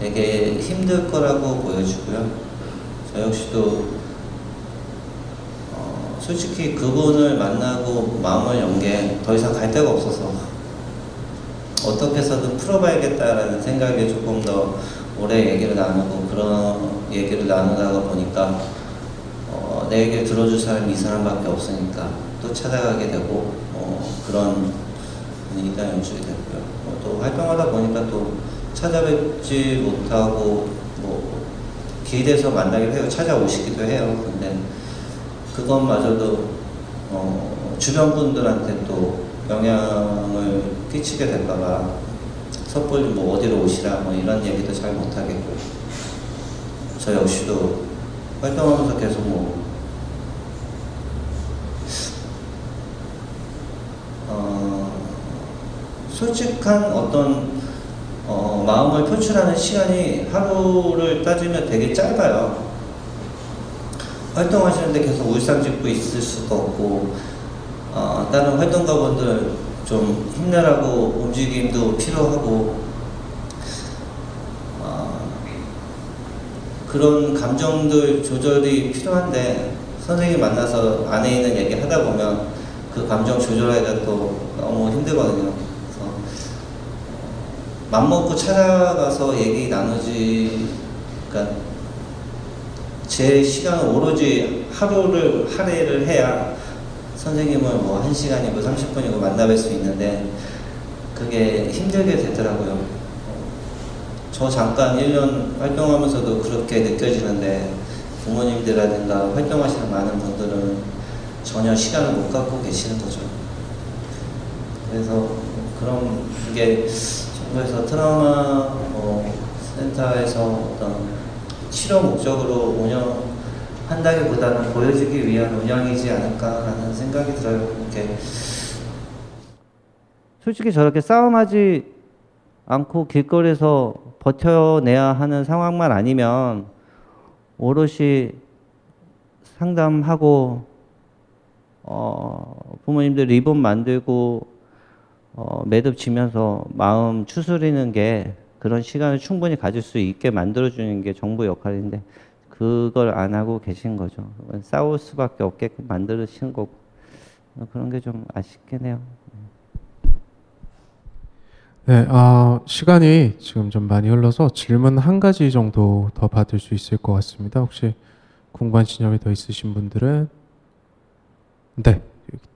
되게 힘들 거라고 보여지고요. 저 역시도 어, 솔직히 그분을 만나고 마음을 연 게 더 이상 갈 데가 없어서 어떻게 해서든 풀어봐야겠다라는 생각에 조금 더 오래 얘기를 나누고 그런 얘기를 나누다가 보니까 어, 내 얘기를 들어줄 사람이 이 사람밖에 없으니까 또 찾아가게 되고 어, 그런 분위기가 연출이 됐고요. 어, 또 활동하다 보니까 또 찾아뵙지 못하고 뭐 길에서 만나기도 해요. 찾아오시기도 해요. 근데 그것마저도 어, 주변 분들한테 또 영향을 끼치게 될까봐 섣불리 뭐 어디로 오시라 뭐 이런 얘기도 잘 못하겠고 저 역시도 활동하면서 계속 뭐 어, 솔직한 어떤 어, 마음을 표출하는 시간이 하루를 따지면 되게 짧아요. 활동하시는데 계속 울상 짓고 있을 수도 없고 어, 다른 활동가분들 좀 힘내라고 움직임도 필요하고 어, 그런 감정들 조절이 필요한데 선생님 만나서 안에 있는 얘기 하다 보면 그 감정 조절하기가 또 너무 힘들거든요. 맘먹고 찾아가서 얘기 나누지, 그러니까 제 시간은 오로지 하루를 할애를 해야 선생님을 뭐 1시간이고 30분이고 만나뵐 수 있는데 그게 힘들게 되더라고요. 저 잠깐 1년 활동하면서도 그렇게 느껴지는데 부모님들이라든가 활동하시는 많은 분들은 전혀 시간을 못 갖고 계시는 거죠. 그래서 그런 게 정부에서 트라우마 뭐 센터에서 어떤 치료 목적으로 운영한다기보다는 보여주기 위한 운영이지 않을까라는 생각이 들어요. 이렇게 솔직히 저렇게 싸움하지 않고 길거리에서 버텨내야 하는 상황만 아니면 오롯이 상담하고 어, 부모님들 리본 만들고 어, 매듭 지면서 마음 추스리는 게 그런 시간을 충분히 가질 수 있게 만들어주는 게 정부 역할인데 그걸 안 하고 계신 거죠. 싸울 수밖에 없게끔 만들으신 거고 그런 게 좀 아쉽긴 해요. 네, 아, 시간이 지금 좀 많이 흘러서 질문 한 가지 정도 더 받을 수 있을 것 같습니다. 혹시 궁금한 지점이 더 있으신 분들은 네,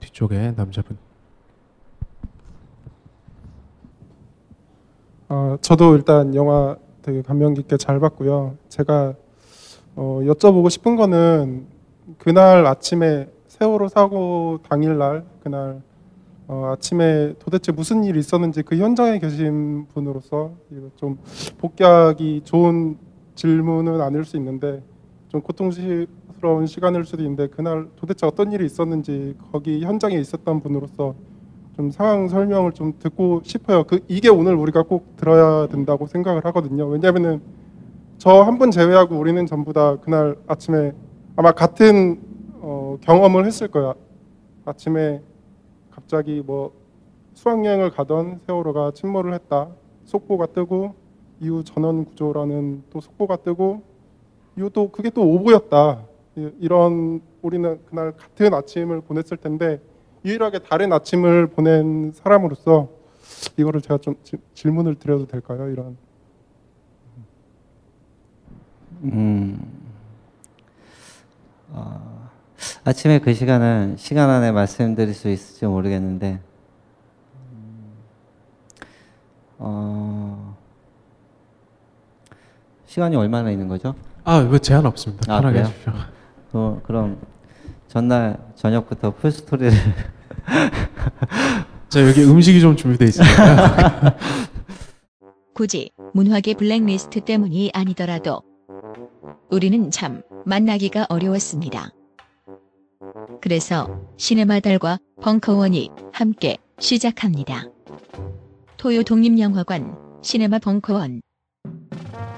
뒤쪽에 남자분. 어, 저도 일단 영화 되게 감명 깊게 잘 봤고요. 제가 어, 여쭤보고 싶은 거는 그날 아침에 세월호 사고 당일날 그날 어, 아침에 도대체 무슨 일이 있었는지 그 현장에 계신 분으로서 좀 복귀하기 좋은 질문은 아닐 수 있는데 좀 고통스러운 시간일 수도 있는데 그날 도대체 어떤 일이 있었는지 거기 현장에 있었던 분으로서 좀 상황 설명을 좀 듣고 싶어요. 그 이게 오늘 우리가 꼭 들어야 된다고 생각을 하거든요. 왜냐하면은 저 한 분 제외하고 우리는 전부 다 그날 아침에 아마 같은 어, 경험을 했을 거야. 아침에 갑자기 뭐 수학여행을 가던 세월호가 침몰을 했다. 속보가 뜨고 이후 전원 구조라는 또 속보가 뜨고 이후 또 그게 또 오보였다. 이- 이런 우리는 그날 같은 아침을 보냈을 텐데 유일하게 다른 아침을 보낸 사람으로서 이거를 제가 좀 지- 질문을 드려도 될까요? 이런 음, 어, 아침에 그 시간은 시간 안에 말씀드릴 수 있을지 모르겠는데, 음, 어, 시간이 얼마나 있는 거죠? 아, 이거 제한 없습니다. 아, 편하게 그래요? 해주십시오. 어, 그럼 전날 저녁부터 풀 스토리를 자, 여기 음식이 좀 준비되어 있습니다. 굳이 문화계 블랙리스트 때문이 아니더라도 우리는 참 만나기가 어려웠습니다. 그래서 시네마 달과 벙커원이 함께 시작합니다. 토요 독립영화관 시네마 벙커원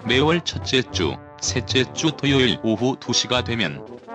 매월 첫째 주, 셋째 주 토요일 오후 2시가 되면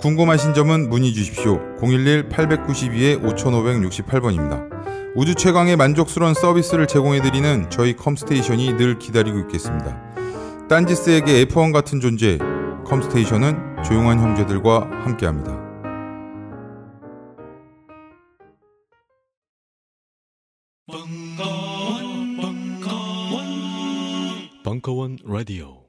궁금하신 점은 문의 주십시오. 011-892-5568번입니다. 우주 최강의 만족스러운 서비스를 제공해드리는 저희 컴스테이션이 늘 기다리고 있겠습니다. 딴지스에게 F1 같은 존재, 컴스테이션은 조용한 형제들과 함께합니다. 벙커원 라디오